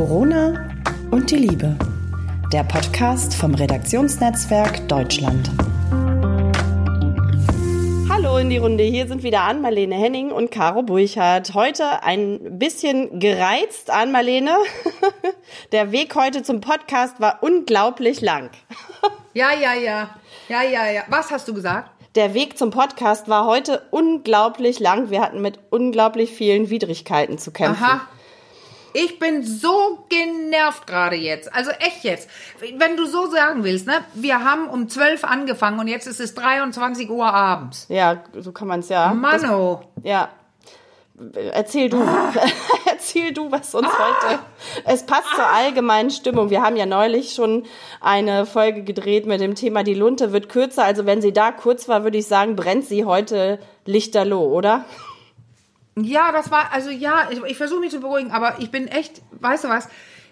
Corona und die Liebe. Der Podcast vom Redaktionsnetzwerk Deutschland. Hallo in die Runde. Hier sind wieder Ann-Marlene Henning und Caro Burchardt. Heute ein bisschen gereizt, Ann-Marlene. Der Weg heute zum Podcast war unglaublich lang. Ja, ja, ja. Ja, ja, ja. Was hast du gesagt? Der Weg zum Podcast war heute unglaublich lang. Wir hatten mit unglaublich vielen Widrigkeiten zu kämpfen. Aha. Ich bin so genervt gerade jetzt. Also echt jetzt. Wenn du so sagen willst, ne? Wir haben um 12 angefangen und jetzt ist es 23 Uhr abends. Ja, so kann man es ja. Mano. Das, ja. Erzähl du. Ah. Erzähl du, was uns ah. heute. Es passt ah. zur allgemeinen Stimmung. Wir haben ja neulich schon eine Folge gedreht mit dem Thema Die Lunte wird kürzer. Also wenn sie da kurz war, würde ich sagen, brennt sie heute lichterloh, oder? Ja, das war, also ja, ich, ich versuche mich zu beruhigen, aber ich bin echt, weißt du was,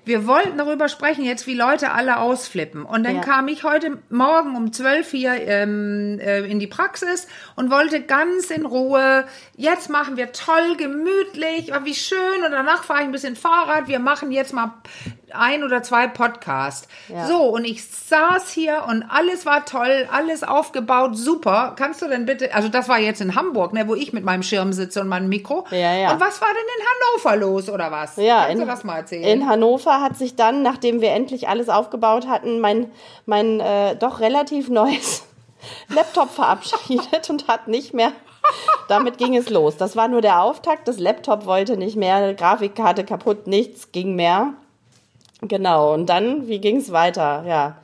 wir wollten darüber sprechen jetzt, wie Leute alle ausflippen. Und dann ja. kam ich heute Morgen um zwölf hier ähm, äh, in die Praxis und wollte ganz in Ruhe, jetzt machen wir toll, gemütlich, wie schön. Und danach fahre ich ein bisschen Fahrrad. Wir machen jetzt mal ein oder zwei Podcasts. Ja. So, und ich saß hier und alles war toll, alles aufgebaut, super. Kannst du denn bitte, also das war jetzt in Hamburg, ne, wo ich mit meinem Schirm sitze und meinem Mikro. Ja, ja. Und was war denn in Hannover los oder was? Ja, Kannst in, du das mal erzählen? In Hannover hat sich dann, nachdem wir endlich alles aufgebaut hatten, mein, mein äh, doch relativ neues Laptop verabschiedet und hat nicht mehr damit ging es los. Das war nur der Auftakt. Das Laptop wollte nicht mehr, Grafikkarte kaputt, nichts ging mehr. Genau, und dann, wie ging es weiter? Ja.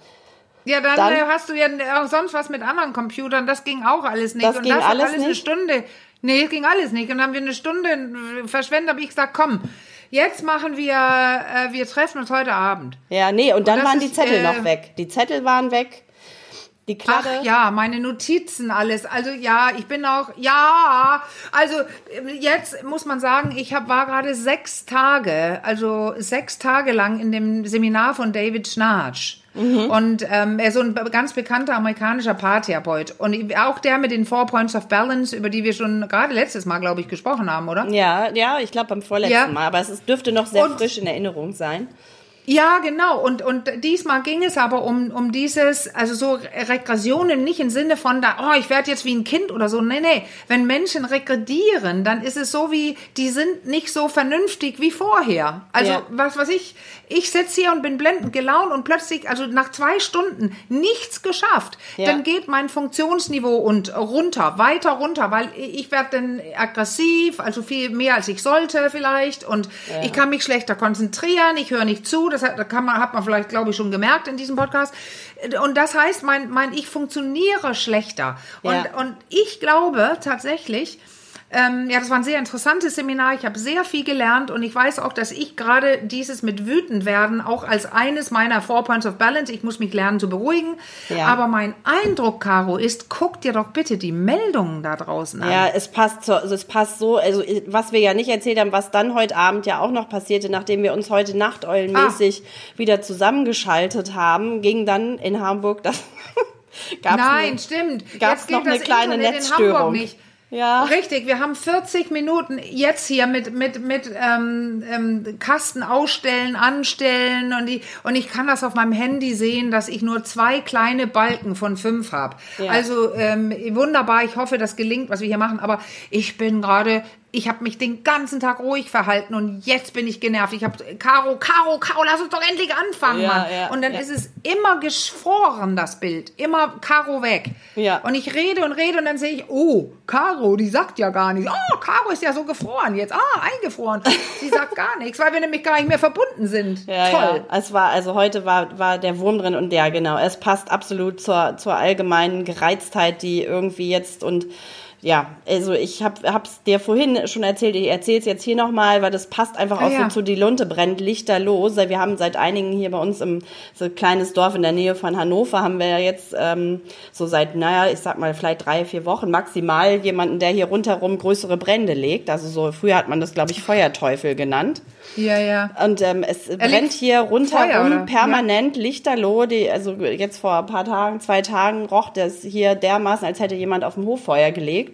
Ja, dann, dann äh, hast du ja auch sonst was mit anderen Computern. Das ging auch alles nicht. Das und ging das alles, alles nicht? eine Stunde. Nee, ging alles nicht. Und dann haben wir eine Stunde verschwendet, habe ich gesagt, komm, jetzt machen wir, äh, wir treffen uns heute Abend. Ja, nee, und dann und waren die Zettel äh, noch weg. Die Zettel waren weg. Die Kladde. Ach ja, meine Notizen, alles. Also ja, ich bin auch, ja, also jetzt muss man sagen, ich hab, war gerade sechs Tage, also sechs Tage lang in dem Seminar von David Schnarch. Mhm. Und ähm, er ist so ein ganz bekannter amerikanischer Paartherapeut. Und auch der mit den Four Points of Balance, über die wir schon gerade letztes Mal, glaube ich, gesprochen haben, oder? Ja, ja, ich glaube beim vorletzten ja. Mal. Aber es dürfte noch sehr und, frisch in Erinnerung sein. Ja, genau. Und, und diesmal ging es aber um, um dieses, also so Regressionen nicht im Sinne von da, oh, ich werde jetzt wie ein Kind oder so. Nee, nee. Wenn Menschen regredieren, dann ist es so wie, die sind nicht so vernünftig wie vorher. Also, ja. was, was ich, ich sitze hier und bin blendend gelaunt und plötzlich, also nach zwei Stunden nichts geschafft. Ja. Dann geht mein Funktionsniveau und runter, weiter runter, weil ich werde dann aggressiv, also viel mehr als ich sollte vielleicht und ja. ich kann mich schlechter konzentrieren, ich höre nicht zu, das hat, kann man, hat man vielleicht, glaube ich, schon gemerkt in diesem Podcast. Und das heißt, mein, mein ich funktioniere schlechter. Und, ja. und ich glaube tatsächlich, ähm, ja, das war ein sehr interessantes Seminar. Ich habe sehr viel gelernt und ich weiß auch, dass ich gerade dieses mit wütend werden auch als eines meiner Four Points of Balance, ich muss mich lernen zu beruhigen. Ja. Aber mein Eindruck, Caro, ist, guck dir doch bitte die Meldungen da draußen an. Ja, es passt, so, also es passt so, also was wir ja nicht erzählt haben, was dann heute Abend ja auch noch passierte, nachdem wir uns heute Nachteulenmäßig ah. wieder zusammengeschaltet haben, ging dann in Hamburg das Gab's Nein, eine, stimmt. Gab noch eine kleine Internet Netzstörung. Ja. Richtig, wir haben 40 Minuten jetzt hier mit, mit, mit ähm, ähm, Kasten ausstellen, anstellen und, die, und ich kann das auf meinem Handy sehen, dass ich nur zwei kleine Balken von fünf habe. Ja. Also ähm, wunderbar, ich hoffe, das gelingt, was wir hier machen, aber ich bin gerade ich habe mich den ganzen Tag ruhig verhalten und jetzt bin ich genervt. Ich habe Caro, Caro, Caro, lass uns doch endlich anfangen, ja, Mann. Ja, und dann ja. ist es immer geschworen, das Bild. Immer Caro weg. Ja. Und ich rede und rede und dann sehe ich, oh, Caro, die sagt ja gar nichts. Oh, Caro ist ja so gefroren jetzt. Ah, eingefroren. Sie sagt gar nichts, weil wir nämlich gar nicht mehr verbunden sind. Ja, Toll. Ja. Es war, also heute war, war der Wurm drin und ja, genau. Es passt absolut zur, zur allgemeinen Gereiztheit, die irgendwie jetzt und ja, also ich habe es dir vorhin schon erzählt, ich erzähle es jetzt hier nochmal, weil das passt einfach ah, auch ja. so zu die Lunte brennt lichterlos. Wir haben seit einigen hier bei uns im so ein kleines Dorf in der Nähe von Hannover haben wir jetzt ähm, so seit, naja, ich sag mal vielleicht drei, vier Wochen maximal jemanden, der hier rundherum größere Brände legt. Also so früher hat man das, glaube ich, Feuerteufel genannt. Ja, ja. Und ähm, es er brennt hier rundherum Feuer, permanent ja. lichterloh. Die, also jetzt vor ein paar Tagen, zwei Tagen roch das hier dermaßen, als hätte jemand auf dem Hof Feuer gelegt.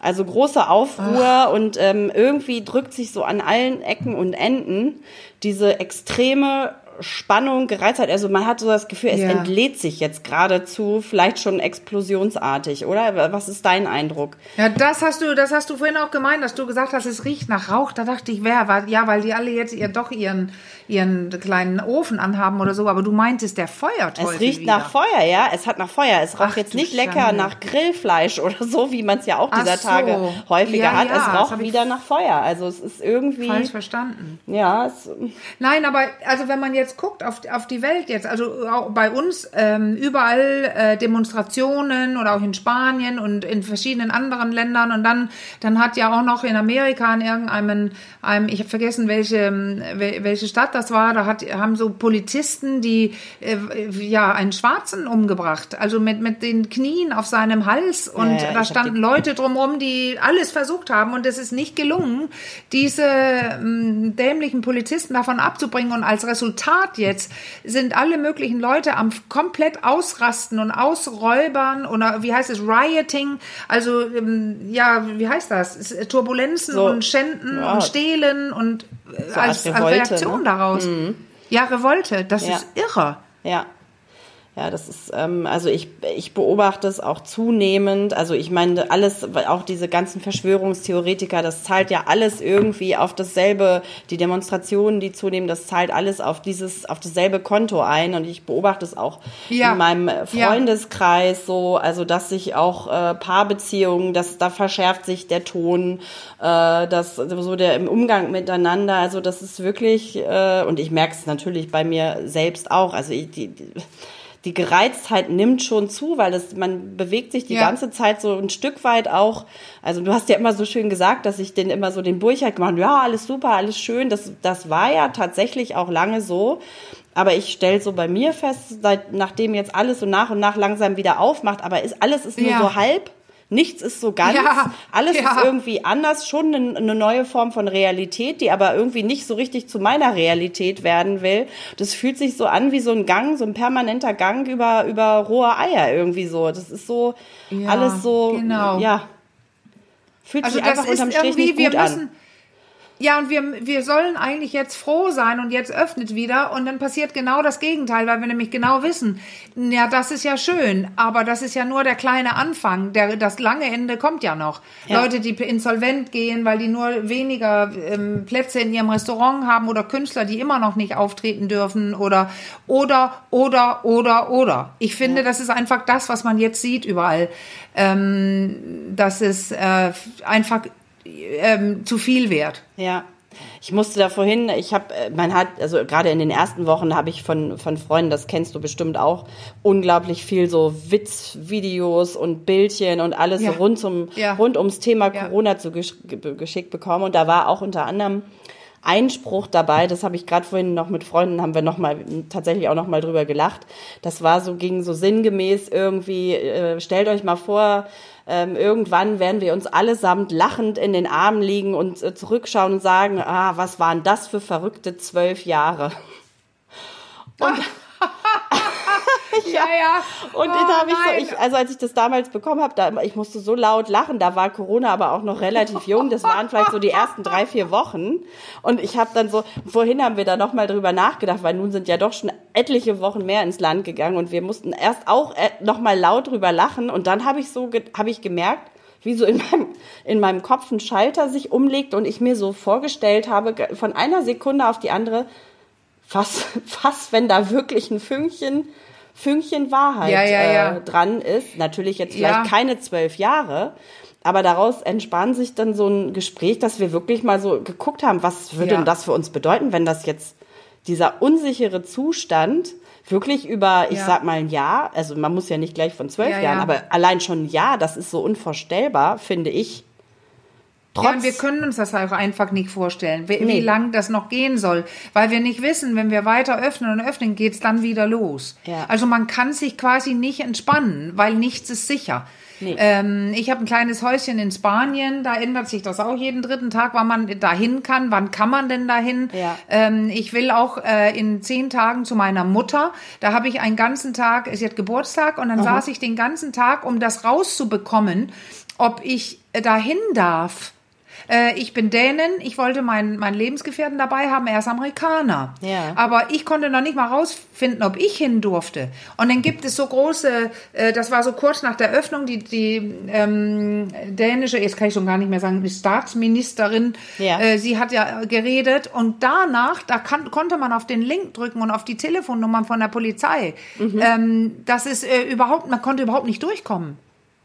Also große Aufruhr Ach. und ähm, irgendwie drückt sich so an allen Ecken und Enden diese extreme Spannung, Gereiztheit. Also man hat so das Gefühl, es ja. entlädt sich jetzt geradezu, vielleicht schon explosionsartig, oder? Was ist dein Eindruck? Ja, das hast du, das hast du vorhin auch gemeint, dass du gesagt hast, es riecht nach Rauch. Da dachte ich, wer war, ja, weil die alle jetzt ihr doch ihren, ihren kleinen Ofen anhaben oder so. Aber du meintest, der feuert Es riecht wieder. nach Feuer, ja. Es hat nach Feuer. Es raucht Ach, jetzt nicht lecker Schande. nach Grillfleisch oder so, wie man es ja auch dieser so. Tage häufiger ja, hat. Ja, es raucht wieder nach Feuer. Also es ist irgendwie. Falsch verstanden. Ja. Es, Nein, aber also wenn man jetzt guckt auf, auf die Welt jetzt, also auch bei uns ähm, überall äh, Demonstrationen oder auch in Spanien und in verschiedenen anderen Ländern und dann, dann hat ja auch noch in Amerika in irgendeinem, einem, ich habe vergessen, welche, welche Stadt das war, da hat, haben so Polizisten, die äh, ja einen Schwarzen umgebracht, also mit, mit den Knien auf seinem Hals. Und ja, da standen Leute drumherum, die alles versucht haben. Und es ist nicht gelungen, diese ähm, dämlichen Polizisten davon abzubringen. Und als Resultat jetzt sind alle möglichen Leute am komplett ausrasten und ausräubern oder wie heißt es, Rioting, also ähm, ja, wie heißt das? Turbulenzen so, und Schänden ja. und Stehlen und äh, so als, als, Reaktion ne? daraus. Mhm. Ja, Revolte, das ja. ist irre. Ja. Ja, das ist, ähm, also ich, ich beobachte es auch zunehmend. Also ich meine, alles, auch diese ganzen Verschwörungstheoretiker, das zahlt ja alles irgendwie auf dasselbe, die Demonstrationen, die zunehmen, das zahlt alles auf dieses, auf dasselbe Konto ein. Und ich beobachte es auch ja. in meinem Freundeskreis ja. so, also dass sich auch äh, Paarbeziehungen, dass da verschärft sich der Ton, äh, dass so der im Umgang miteinander, also das ist wirklich, äh, und ich merke es natürlich bei mir selbst auch. Also ich, die, die die Gereiztheit nimmt schon zu, weil es, man bewegt sich die ja. ganze Zeit so ein Stück weit auch. Also du hast ja immer so schön gesagt, dass ich den immer so den Burchard gemacht ja, alles super, alles schön. Das, das war ja tatsächlich auch lange so. Aber ich stelle so bei mir fest, seit, nachdem jetzt alles so nach und nach langsam wieder aufmacht, aber ist, alles ist nur ja. so halb Nichts ist so ganz. Ja, alles ja. ist irgendwie anders. Schon eine, eine, neue Form von Realität, die aber irgendwie nicht so richtig zu meiner Realität werden will. Das fühlt sich so an wie so ein Gang, so ein permanenter Gang über, über rohe Eier irgendwie so. Das ist so ja, alles so, genau. ja. Fühlt also sich einfach unterm Strich nicht gut an ja, und wir, wir sollen eigentlich jetzt froh sein und jetzt öffnet wieder und dann passiert genau das Gegenteil, weil wir nämlich genau wissen, ja, das ist ja schön, aber das ist ja nur der kleine Anfang. Der, das lange Ende kommt ja noch. Ja. Leute, die insolvent gehen, weil die nur weniger ähm, Plätze in ihrem Restaurant haben oder Künstler, die immer noch nicht auftreten dürfen oder, oder, oder, oder, oder. Ich finde, ja. das ist einfach das, was man jetzt sieht überall. Ähm, dass es äh, einfach ähm, zu viel wert. Ja. Ich musste da vorhin, ich habe, äh, man hat, also gerade in den ersten Wochen habe ich von, von Freunden, das kennst du bestimmt auch, unglaublich viel so Witzvideos und Bildchen und alles ja. so rund, zum, ja. rund ums Thema Corona ja. zu geschickt bekommen. Und da war auch unter anderem Einspruch dabei, das habe ich gerade vorhin noch mit Freunden, haben wir noch mal tatsächlich auch noch mal drüber gelacht. Das war so, ging so sinngemäß irgendwie, äh, stellt euch mal vor, ähm, irgendwann werden wir uns allesamt lachend in den Armen liegen und äh, zurückschauen und sagen, ah, was waren das für verrückte zwölf Jahre. Und ja, ja. Und oh, da habe ich so, ich, also als ich das damals bekommen habe, da, ich musste so laut lachen, da war Corona aber auch noch relativ jung, das waren vielleicht so die ersten drei, vier Wochen. Und ich habe dann so, vorhin haben wir da nochmal drüber nachgedacht, weil nun sind ja doch schon etliche Wochen mehr ins Land gegangen und wir mussten erst auch äh, nochmal laut drüber lachen und dann habe ich so, habe ich gemerkt, wie so in meinem, in meinem Kopf ein Schalter sich umlegt und ich mir so vorgestellt habe, von einer Sekunde auf die andere, fast, fast wenn da wirklich ein Fünkchen Fünkchen Wahrheit ja, ja, ja. Äh, dran ist. Natürlich jetzt vielleicht keine zwölf Jahre, aber daraus entspann sich dann so ein Gespräch, dass wir wirklich mal so geguckt haben, was würde denn das für uns bedeuten, wenn das jetzt dieser unsichere Zustand wirklich über, ich sag mal ein Jahr, also man muss ja nicht gleich von zwölf Jahren, aber allein schon ein Jahr, das ist so unvorstellbar, finde ich. Trotz ja, und wir können uns das auch einfach nicht vorstellen, wie, nee. lang das noch gehen soll, weil wir nicht wissen, wenn wir weiter öffnen und öffnen, geht's dann wieder los. Ja. Also man kann sich quasi nicht entspannen, weil nichts ist sicher. Nee. Ähm, ich habe ein kleines Häuschen in Spanien, da ändert sich das auch jeden dritten Tag, wann man dahin kann. Wann kann man denn dahin? Ja. Ähm, ich will auch äh, in zehn Tagen zu meiner Mutter. Da habe ich einen ganzen Tag, sie hat Geburtstag und dann saß ich den ganzen Tag, um das rauszubekommen, ob ich dahin darf. Äh, ich bin Dänin, ich wollte meinen, meinen Lebensgefährten dabei haben, er ist Amerikaner. Ja. Aber ich konnte noch nicht mal rausfinden, ob ich hin durfte. Und dann gibt es so große, äh, das war so kurz nach der Öffnung, die, die ähm, dänische, jetzt kann ich schon gar nicht mehr sagen, die Staatsministerin, Ja. äh, sie hat ja geredet und danach, da kann, konnte man auf den Link drücken und auf die Telefonnummern von der Polizei. Ähm, das ist äh, überhaupt, man konnte überhaupt nicht durchkommen.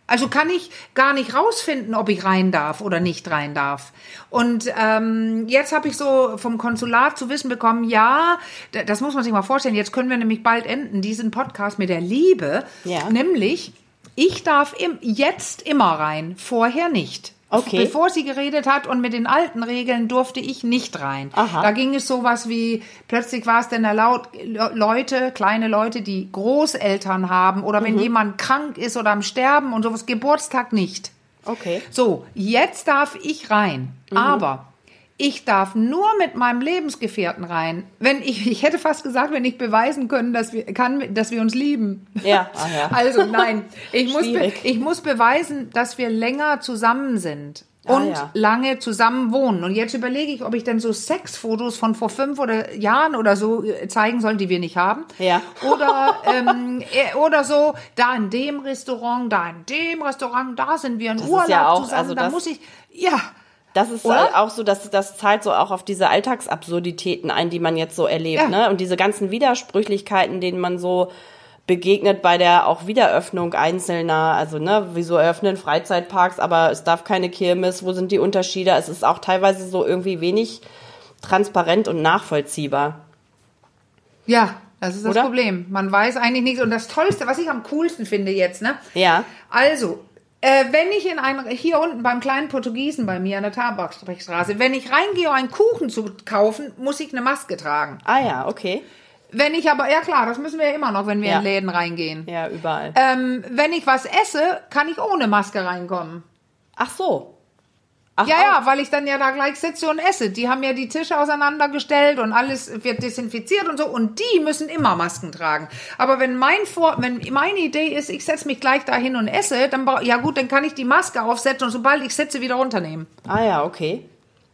Also kann ich gar nicht rausfinden, ob ich rein darf oder nicht rein darf. Und ähm, jetzt habe ich so vom Konsulat zu wissen bekommen, ja, das muss man sich mal vorstellen. Jetzt können wir nämlich bald enden, diesen Podcast mit der Liebe. Ja. Nämlich, ich darf im, jetzt immer rein, vorher nicht. Okay. Bevor sie geredet hat und mit den alten Regeln durfte ich nicht rein. Aha. Da ging es sowas wie, plötzlich war es denn erlaubt, Le- Leute, kleine Leute, die Großeltern haben oder Mhm. wenn jemand krank ist oder am Sterben und sowas, Geburtstag nicht. Okay. So, jetzt darf ich rein. Mhm. Aber ich darf nur mit meinem Lebensgefährten rein. Wenn ich, ich hätte fast gesagt, wenn ich beweisen können, dass wir, kann, dass wir uns lieben. Ja, ah ja. Also nein, ich muss, ich muss beweisen, dass wir länger zusammen sind. Ah, Und ja. lange zusammen wohnen. Und jetzt überlege ich, ob ich denn so Sexfotos von vor fünf oder Jahren oder so äh, zeigen soll, die wir nicht haben. Ja. Oder, ähm, äh, oder so, da in dem Restaurant, da in dem Restaurant, da sind wir in ist Urlaub ja auch- zusammen. also da das- muss ich, ja, Das ist Oder? äh, auch so, dass das zahlt so auch auf diese Alltagsabsurditäten ein, die man jetzt so erlebt, Ja. ne? Und diese ganzen Widersprüchlichkeiten, denen man so begegnet bei der auch Wiederöffnung einzelner, also ne, wieso eröffnen Freizeitparks, aber es darf keine Kirmes, wo sind die Unterschiede? Es ist auch teilweise so irgendwie wenig transparent und nachvollziehbar. ja, das ist das Oder? Problem. Man weiß eigentlich nichts. Und das Tollste, was ich am coolsten finde jetzt, ne? Ja. Also, äh, wenn ich in ein, hier unten beim kleinen Portugiesen bei mir an der Tabakstraße, wenn ich reingehe, um einen Kuchen zu kaufen, muss ich eine Maske tragen. Ah ja, okay. Wenn ich aber, ja klar, das müssen wir ja immer noch, wenn wir Ja. in Läden reingehen. Ja, überall. Ähm, wenn ich was esse, kann ich ohne Maske reinkommen. Ach so. Ach, Ja, ja, weil ich dann ja da gleich sitze und esse. Die haben ja die Tische auseinandergestellt und alles wird desinfiziert und so. Und die müssen immer Masken tragen. Aber wenn mein Vor wenn meine Idee ist, ich setze mich gleich dahin und esse, dann ja gut, dann kann ich die Maske aufsetzen und sobald ich sitze, wieder runternehmen. Ah ja, okay.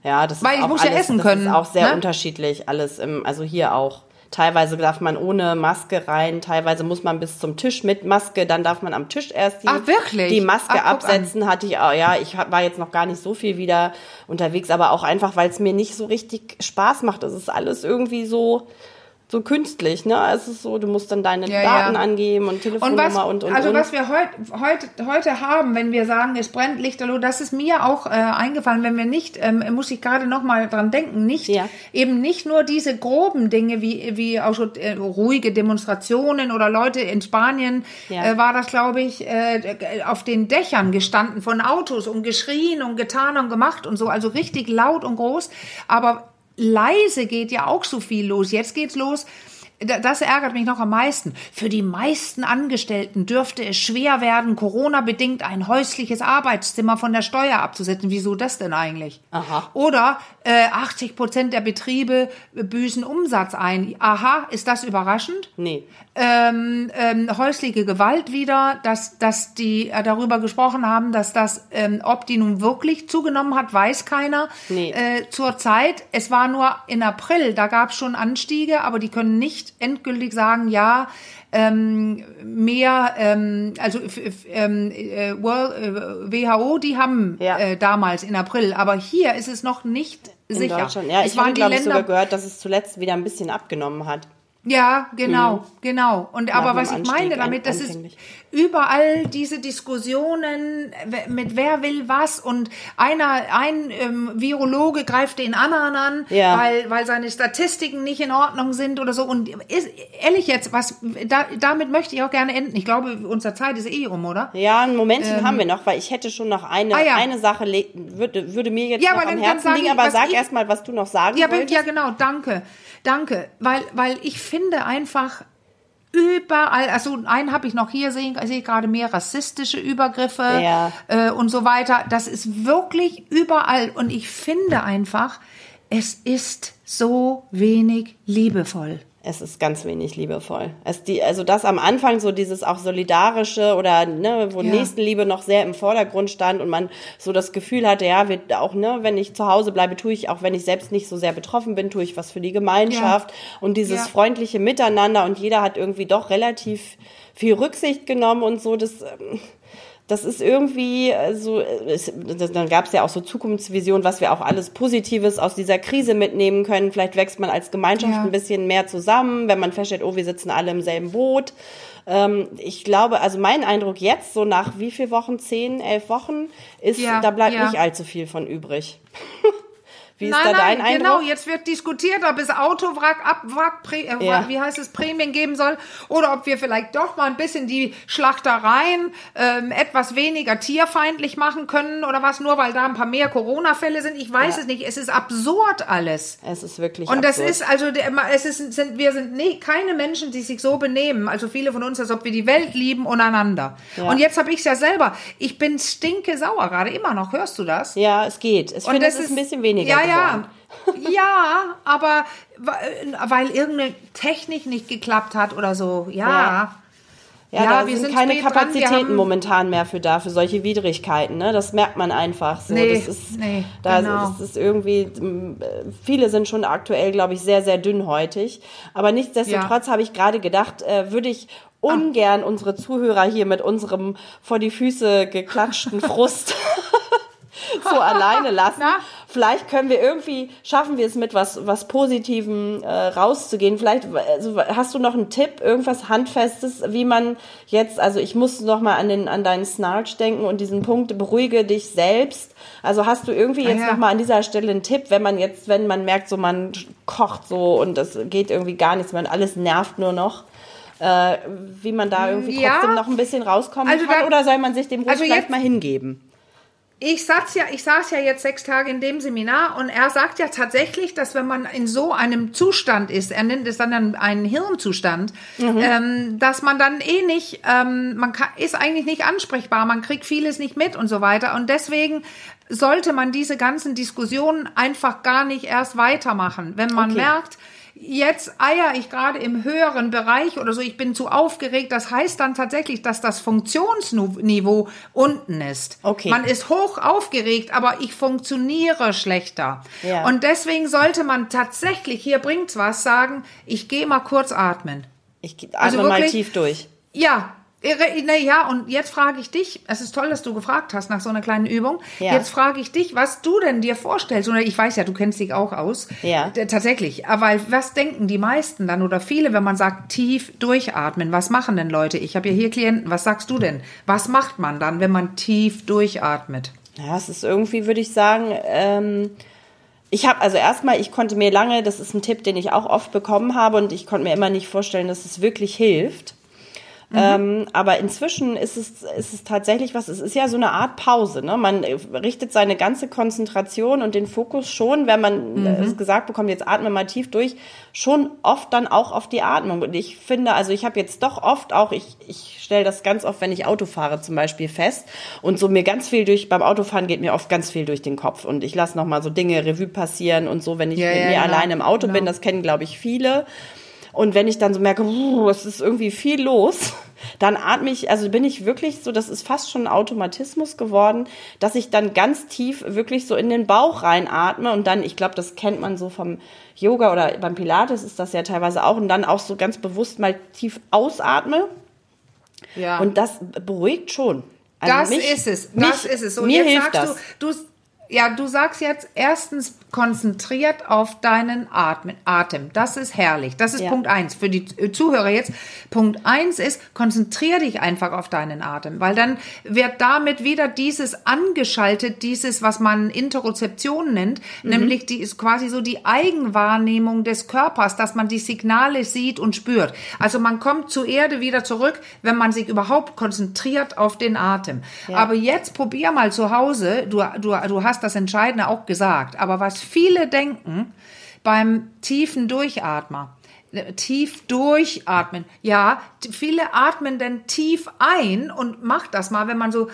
Ja, das Weil ist ich auch muss ja alles, essen das können, ist auch sehr ne? unterschiedlich alles im, also hier auch. Teilweise darf man ohne Maske rein, teilweise muss man bis zum Tisch mit Maske, dann darf man am Tisch erst die, Ach, wirklich? die Maske Ach, absetzen. Hatte ich auch, ja, ich war jetzt noch gar nicht so viel wieder unterwegs, aber auch einfach, weil es mir nicht so richtig Spaß macht. Es ist alles irgendwie so so künstlich, ne? Es ist so, du musst dann deine Ja, Daten ja. angeben und Und Telefonnummer was, und und, also und. was wir heut, heute heute haben, wenn wir sagen, es brennt Lichterloh, das ist mir auch äh, eingefallen, wenn wir nicht, ähm, muss ich gerade noch mal dran denken, nicht Ja. eben nicht nur diese groben Dinge wie wie auch schon äh, ruhige Demonstrationen oder Leute in Spanien äh, war das, glaube ich, äh, auf den Dächern gestanden von Autos und geschrien und getan und gemacht und so, also richtig laut und groß, aber leise geht ja auch so viel los. Jetzt geht's los. Da- Das ärgert mich noch am meisten. Für die meisten Angestellten dürfte es schwer werden, Corona-bedingt ein häusliches Arbeitszimmer von der Steuer abzusetzen. Wieso das denn eigentlich? Aha. Oder äh, 80 Prozent der Betriebe büßen Umsatz ein. Aha, ist das überraschend? nee. Ähm, ähm, häusliche Gewalt wieder, dass, dass die äh, darüber gesprochen haben, dass das, ähm, ob die nun wirklich zugenommen hat, weiß keiner. Nee. Äh, zur Zeit, es war nur in April, da gab es schon Anstiege, aber die können nicht endgültig sagen, ja, ähm, mehr, ähm, also ähm, äh, World, äh, WHO, die haben Ja. äh, damals in April, aber hier ist es noch nicht In sicher. Deutschland. Ja, es ich habe, glaube ich, sogar gehört, dass es zuletzt wieder ein bisschen abgenommen hat. Ja, genau, genau. Und aber was ich meine damit, das ist. Überall diese Diskussionen mit wer will was und einer, ein ähm, Virologe greift den anderen an, Ja. weil, weil seine Statistiken nicht in Ordnung sind oder so. Und ist, ehrlich jetzt, was da, damit möchte ich auch gerne enden. Ich glaube, unsere Zeit ist eh um, oder? Ja, ein Momentchen haben wir noch, weil ich hätte schon noch eine, Ähm. Ah, ja. eine Sache, würde, würde mir jetzt Ja, noch am Herzen liegen, ich, aber sag ich- erst mal, was du noch sagen Ja, wolltest. ja, genau, danke. Danke. Weil, weil ich finde einfach, überall, also einen habe ich noch hier sehen, sehe ich gerade mehr rassistische Übergriffe Ja. äh, und so weiter. Das ist wirklich überall und ich finde einfach, es ist so wenig liebevoll. Es ist ganz wenig liebevoll. Es die, also das am Anfang so dieses auch solidarische oder ne, wo Ja. Nächstenliebe noch sehr im Vordergrund stand und man so das Gefühl hatte, ja, wir auch ne, wenn ich zu Hause bleibe, tue ich auch wenn ich selbst nicht so sehr betroffen bin, tue ich was für die Gemeinschaft und dieses Ja. freundliche Miteinander und jeder hat irgendwie doch relativ viel Rücksicht genommen und so das ähm, das ist irgendwie äh, so, äh, dann gab es ja auch so Zukunftsvisionen, was wir auch alles Positives aus dieser Krise mitnehmen können. Vielleicht wächst man als Gemeinschaft Ja. ein bisschen mehr zusammen, wenn man feststellt, oh, wir sitzen alle im selben Boot. Ähm, ich glaube, also mein Eindruck jetzt, so nach wie viel Wochen, zehn, elf Wochen, ist, Ja, da bleibt ja. nicht allzu viel von übrig. wie ist nein, da nein, dein Eindruck? genau. Jetzt wird diskutiert, ob es Autowrack, Abwrack, Prä, äh, Ja. wie heißt es, Prämien geben soll oder ob wir vielleicht doch mal ein bisschen die Schlachtereien ähm, etwas weniger tierfeindlich machen können oder was, nur weil da ein paar mehr Corona-Fälle sind. Ich weiß Ja. es nicht. Es ist absurd alles. es ist wirklich Und das absurd. ist also, es ist, sind, wir sind nie, keine Menschen, die sich so benehmen. Also viele von uns, als ob wir die Welt lieben und einander. Ja. Und jetzt habe ich es ja selber. Ich bin stinke sauer gerade immer noch. Hörst du das? ja, es geht. Ich Und finde, das es ist ein bisschen weniger ja, geworden. Ja, ja, aber weil, irgendeine Technik nicht geklappt hat oder so. Ja. Ja. Ja, Ja, da wir sind, sind keine Kapazitäten momentan mehr für da, für solche Widrigkeiten. Ne? Das merkt man einfach so. Nee, das ist, nee, da genau. ist es irgendwie, äh, viele sind schon aktuell, glaube ich, sehr, sehr dünnhäutig. Aber nichtsdestotrotz habe ich gerade gedacht, äh, würde ich ungern unsere Zuhörer hier mit unserem vor die Füße geklatschten Frust so alleine lassen. Na? Vielleicht können wir irgendwie, schaffen wir es mit was, was Positivem äh, rauszugehen. Vielleicht also, hast du noch einen Tipp, irgendwas Handfestes, wie man jetzt, also ich muss noch mal an, den, an deinen Snarch denken und diesen Punkt, beruhige dich selbst. Also hast du irgendwie jetzt ja. noch mal an dieser Stelle einen Tipp, wenn man jetzt, wenn man merkt, so man kocht so und es geht irgendwie gar nichts mehr und alles nervt nur noch. Äh, wie man da irgendwie Ja. trotzdem noch ein bisschen rauskommen Also kann da- oder soll man sich dem ruhig also vielleicht jetzt- mal hingeben? Ich saß ja, ich saß ja jetzt sechs Tage in dem Seminar und er sagt ja tatsächlich, dass wenn man in so einem Zustand ist, er nennt es dann einen Hirnzustand, ähm, dass man dann eh nicht, ähm, man kann, ist eigentlich nicht ansprechbar, man kriegt vieles nicht mit und so weiter und deswegen sollte man diese ganzen Diskussionen einfach gar nicht erst weitermachen. Wenn man Okay. merkt, jetzt eier ich gerade im höheren Bereich oder so, ich bin zu aufgeregt. Das heißt dann tatsächlich, dass das Funktionsniveau unten ist. Okay. Man ist hoch aufgeregt, aber ich funktioniere schlechter. Ja. Und deswegen sollte man tatsächlich, hier bringt's was, sagen, ich gehe mal kurz atmen. Ich atme Also mal wirklich- tief durch. Ja, irre- na ja, und jetzt frage ich dich, es ist toll, dass du gefragt hast nach so einer kleinen Übung. Ja. Jetzt frage ich dich, was du denn dir vorstellst. Oder ich weiß ja, du kennst dich auch aus. Ja. D- Tatsächlich. Aber was denken die meisten dann oder viele, wenn man sagt, tief durchatmen? Was machen denn Leute? Ich habe ja hier Klienten. Was sagst du denn? Was macht man dann, wenn man tief durchatmet? Ja, es ist irgendwie, würde ich sagen, ähm, ich habe also erstmal, ich konnte mir lange, das ist ein Tipp, den ich auch oft bekommen habe und ich konnte mir immer nicht vorstellen, dass es wirklich hilft. Ähm, aber inzwischen ist es, ist es tatsächlich was, es ist ja so eine Art Pause. Ne? Man richtet seine ganze Konzentration und den Fokus schon, wenn man äh, es gesagt bekommt, jetzt atme mal tief durch, schon oft dann auch auf die Atmung. Und ich finde, also ich habe jetzt doch oft auch, ich, ich stelle das ganz oft, wenn ich Auto fahre zum Beispiel fest und so mir ganz viel durch, beim Autofahren geht mir oft ganz viel durch den Kopf und ich lasse nochmal so Dinge Revue passieren und so, wenn ich Ja, mit ja, mir genau, alleine im Auto bin, genau. das kennen glaube ich viele. Und wenn ich dann so merke, "Puh, es ist irgendwie viel los, dann atme ich, also bin ich wirklich so, das ist fast schon ein Automatismus geworden, dass ich dann ganz tief wirklich so in den Bauch reinatme und dann, ich glaube, das kennt man so vom Yoga oder beim Pilates ist das ja teilweise auch und dann auch so ganz bewusst mal tief ausatme Ja. und das beruhigt schon. Also Das mich- ist es. mich- Das ist es. Und mir jetzt hilft sagst das. du, du, ja, du sagst jetzt erstens konzentriert auf deinen Atmen, Atem. Das ist herrlich. Das ist Ja. Punkt eins für die Zuhörer jetzt. Punkt eins ist, konzentrier dich einfach auf deinen Atem, weil dann wird damit wieder dieses angeschaltet, dieses, was man Interozeption nennt, Mhm. nämlich die ist quasi so die Eigenwahrnehmung des Körpers, dass man die Signale sieht und spürt. Also man kommt zur Erde wieder zurück, wenn man sich überhaupt konzentriert auf den Atem. Aber jetzt probier mal zu Hause, du, du, du hast das Entscheidende auch gesagt, aber was viele denken beim tiefen Durchatmer, tief durchatmen. Ja, viele atmen denn tief ein und macht das mal, wenn man so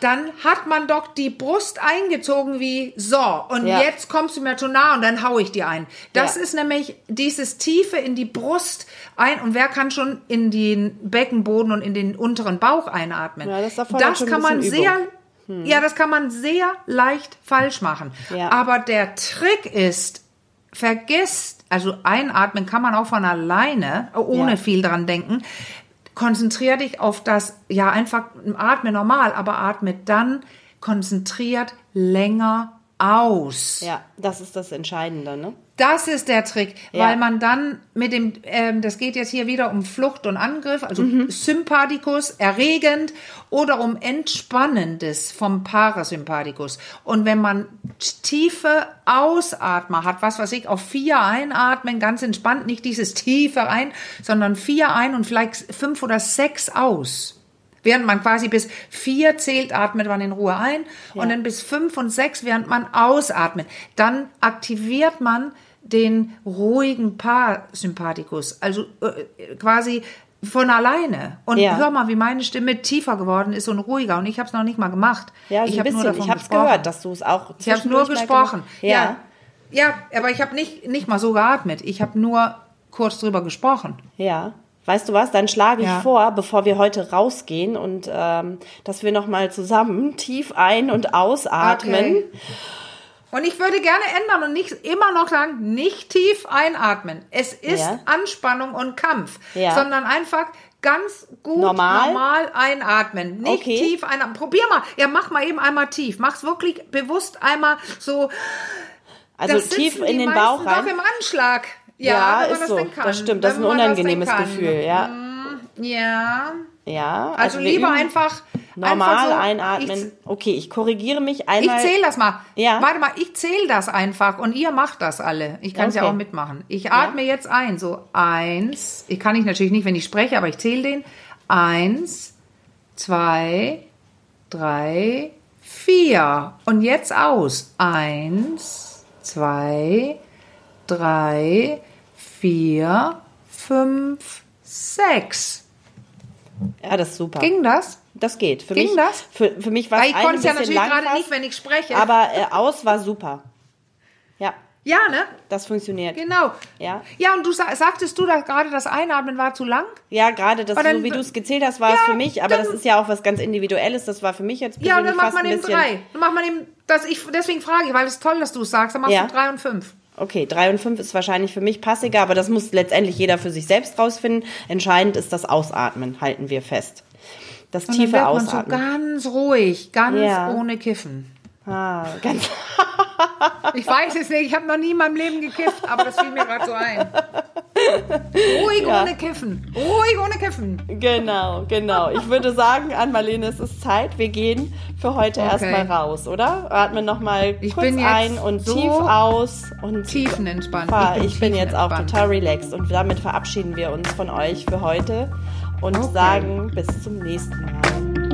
dann hat man doch die Brust eingezogen wie so und Ja. jetzt kommst du mir zu nah und dann hau ich dir ein. Das Ja. ist nämlich dieses Tiefe in die Brust ein und wer kann schon in den Beckenboden und in den unteren Bauch einatmen? Ja, das das kann man sehr Übung. Ja, das kann man sehr leicht falsch machen. Ja. Aber der Trick ist, vergisst, also einatmen kann man auch von alleine, ohne Ja. viel dran denken. Konzentrier dich auf das, ja, einfach atme normal, aber atme dann konzentriert länger aus. Ja, das ist das Entscheidende, ne? Das ist der Trick, Ja. weil man dann mit dem, ähm, das geht jetzt hier wieder um Flucht und Angriff, also Mhm. Sympathikus, erregend oder um Entspannendes vom Parasympathikus. Und wenn man tiefe Ausatmer hat, was weiß ich, auf vier einatmen, ganz entspannt, nicht dieses tiefe ein, sondern vier ein und vielleicht fünf oder sechs aus. Während man quasi bis vier zählt, atmet man in Ruhe ein und dann bis fünf und sechs, während man ausatmet. Dann aktiviert man den ruhigen Parasympathikus, also äh, quasi von alleine. Und Ja. hör mal, wie meine Stimme tiefer geworden ist und ruhiger. Und ich habe es noch nicht mal gemacht. Ja, so ich habe nur davon ich habe es gesprochen. gehört, dass du es auch Ich habe nur gesprochen. gemacht- Ja. ja, aber ich habe nicht, nicht mal so geatmet. Ich habe nur kurz drüber gesprochen. Ja. Weißt du was? Dann schlage ich Ja. vor, bevor wir heute rausgehen und ähm, dass wir noch mal zusammen tief ein- und ausatmen. Okay. Und ich würde gerne ändern und nicht immer noch sagen, nicht tief einatmen. Es ist Ja. Anspannung und Kampf, Ja. sondern einfach ganz gut Normal? normal einatmen. Nicht Okay. tief einatmen. Probier mal. Ja, mach mal eben einmal tief. Mach's wirklich bewusst einmal so. Also tief in den Bauch rein. doch im Anschlag. Ja, Ja, ist das so. Das stimmt, das ist ein unangenehmes. Gefühl, ja. Ja. Ja. Also, wir lieber einfach normal einfach so, einatmen. okay, ich korrigiere mich Ich einmal. zähle das mal. Ja. Warte mal, ich zähle das einfach und ihr macht das alle. Ich kann es ja Okay. auch mitmachen. Ich atme jetzt ein. So eins. Ich kann ich natürlich nicht, wenn ich spreche, aber ich zähle den. Eins, zwei, drei, vier. Und jetzt aus. Eins, zwei, drei, vier, fünf, sechs. Ja, das ist super. Ging das? das geht. Für Ging mich, das? Für, für mich war es ich ein konnte es ja natürlich gerade nicht, wenn ich spreche. Aber äh, aus war super. Ja, ja, ne? das funktioniert. Genau. Ja. Ja, und du sa- sagtest du da gerade, das Einatmen war zu lang? Ja, gerade das, dann- so wie du es gezählt hast, war es Ja, für mich, aber das dann- ist ja auch was ganz Individuelles. Das war für mich jetzt Ja, und persönlich dann macht man eben drei. Dann macht man eben, das ich, deswegen frage ich, weil es ist toll, dass du es sagst. Dann machst Ja. du drei und fünf. Okay, drei und fünf ist wahrscheinlich für mich passiger, aber das muss letztendlich jeder für sich selbst rausfinden. Entscheidend ist das Ausatmen, halten wir fest. Das Und dann tiefe wird man so Ausatmen. ganz ruhig, ganz Ja. ohne Kiffen. ah, ganz Ich weiß es nicht, ich habe noch nie in meinem Leben gekifft, aber das fiel mir gerade so ein. Ruhig ohne Kiffen. Ruhig ohne Kiffen. Genau, genau. Ich würde sagen, an Marlene, es ist Zeit. Wir gehen für heute Okay. erstmal raus, oder? Atmen nochmal kurz ein und so tief aus. Und Tiefenentspannt. Ich bin, ich bin jetzt auch total relaxed und damit verabschieden wir uns von euch für heute und Okay. sagen bis zum nächsten Mal.